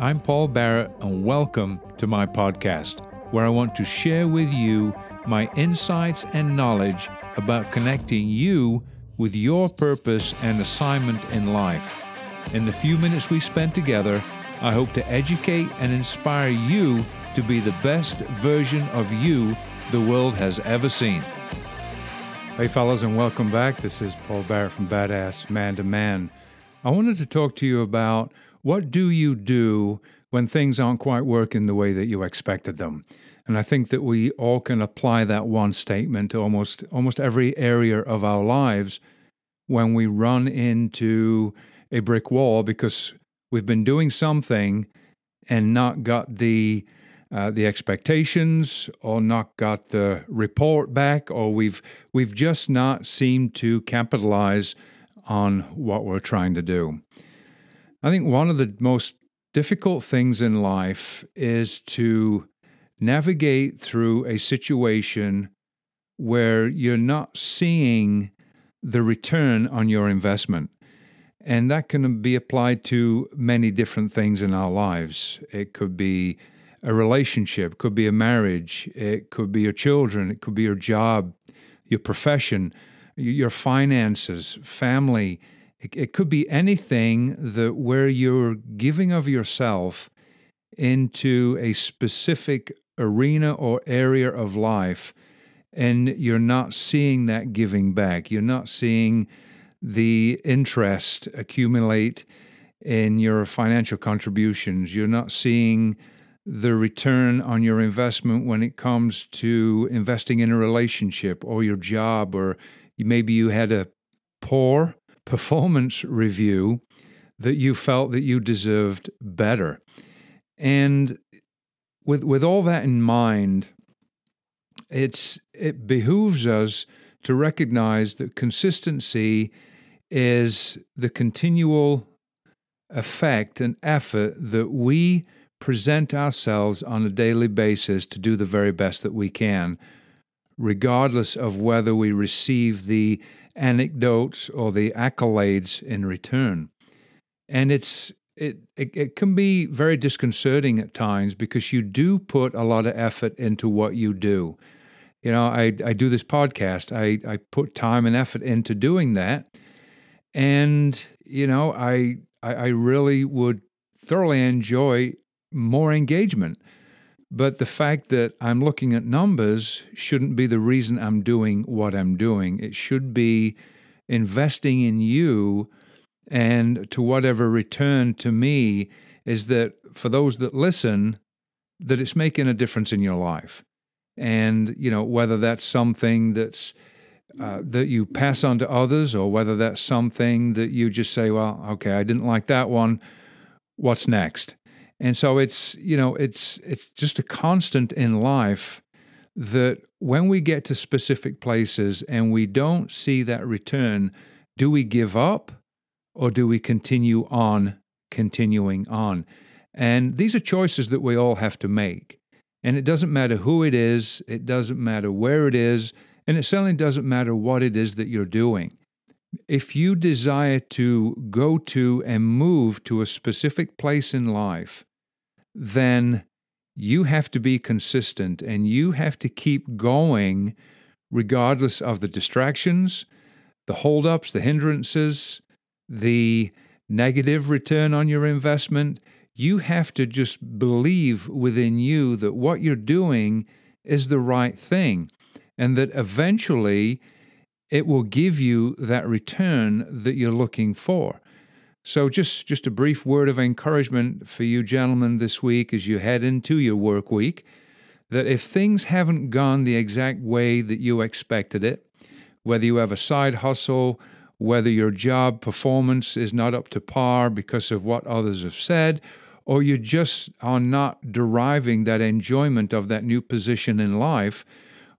I'm Paul Barrett, and welcome to my podcast, where I want to share with you my insights and knowledge about connecting you with your purpose and assignment in life. In the few minutes we spend together, I hope to educate and inspire you to be the best version of you the world has ever seen. Hey, fellas, and welcome back. This is Paul Barrett from Badass Man to Man. I wanted to talk to you about what do you do when things aren't quite working the way that you expected them. And I think that we all can apply that one statement to almost almost every area of our lives when we run into a brick wall because we've been doing something and not got the uh, the expectations or not got the report back or we've we've just not seemed to capitalize on what we're trying to do. I think one of the most difficult things in life is to navigate through a situation where you're not seeing the return on your investment. And that can be applied to many different things in our lives. It could be a relationship, could be a marriage, it could be your children, it could be your job, your profession, your finances, family. It, it could be anything that where you're giving of yourself into a specific arena or area of life and you're not seeing that giving back. You're not seeing the interest accumulate in your financial contributions. You're not seeing the return on your investment when it comes to investing in a relationship or your job, or maybe you had a poor performance review that you felt that you deserved better. And with with all that in mind, it's it behooves us to recognize that consistency is the continual effect and effort that we present ourselves on a daily basis to do the very best that we can, regardless of whether we receive the anecdotes or the accolades in return. And it's it, it, it can be very disconcerting at times because you do put a lot of effort into what you do. You know, I, I do this podcast. I, I put time and effort into doing that. And, you know, I, I, I really would thoroughly enjoy more engagement. But the fact that I'm looking at numbers shouldn't be the reason I'm doing what I'm doing. It should be investing in you and to whatever return to me is that for those that listen, that it's making a difference in your life. And, you know, whether that's something that's uh, that you pass on to others or whether that's something that you just say, well, okay, I didn't like that one. What's next? And so it's, you know, it's it's just a constant in life that when we get to specific places and we don't see that return, do we give up or do we continue on, continuing on? And these are choices that we all have to make. And it doesn't matter who it is, it doesn't matter where it is, and it certainly doesn't matter what it is that you're doing. If you desire to go to and move to a specific place in life, then you have to be consistent and you have to keep going regardless of the distractions, the holdups, the hindrances, the negative return on your investment. You have to just believe within you that what you're doing is the right thing and that eventually it will give you that return that you're looking for. So, just, just a brief word of encouragement for you gentlemen this week as you head into your work week that if things haven't gone the exact way that you expected it, whether you have a side hustle, whether your job performance is not up to par because of what others have said, or you just are not deriving that enjoyment of that new position in life,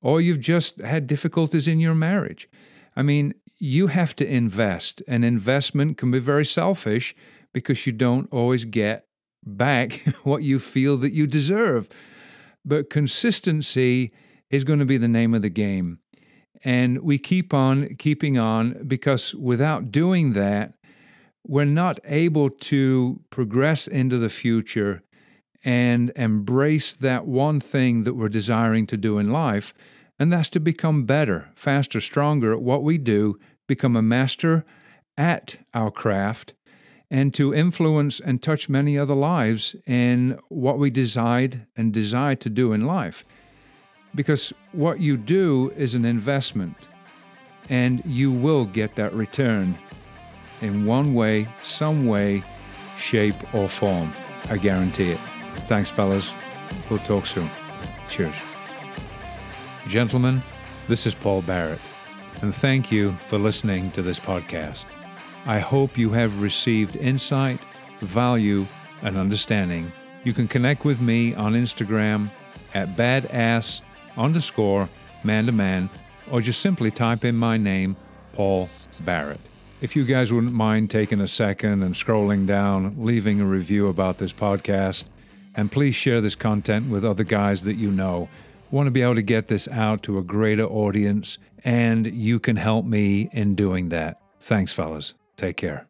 or you've just had difficulties in your marriage. I mean, you have to invest. An investment can be very selfish because you don't always get back what you feel that you deserve. But consistency is going to be the name of the game. And we keep on keeping on because without doing that, we're not able to progress into the future and embrace that one thing that we're desiring to do in life, and that's to become better, faster, stronger at what we do, become a master at our craft, and to influence and touch many other lives in what we decide and desire to do in life. Because what you do is an investment, and you will get that return in one way, some way, shape, or form. I guarantee it. Thanks, fellas. We'll talk soon. Cheers. Gentlemen, this is Paul Barrett, and thank you for listening to this podcast. I hope you have received insight, value, and understanding. You can connect with me on Instagram at badass underscore man to man, or just simply type in my name, Paul Barrett. If you guys wouldn't mind taking a second and scrolling down, leaving a review about this podcast, and please share this content with other guys that you know. Want to be able to get this out to a greater audience, and you can help me in doing that. Thanks, fellas. Take care.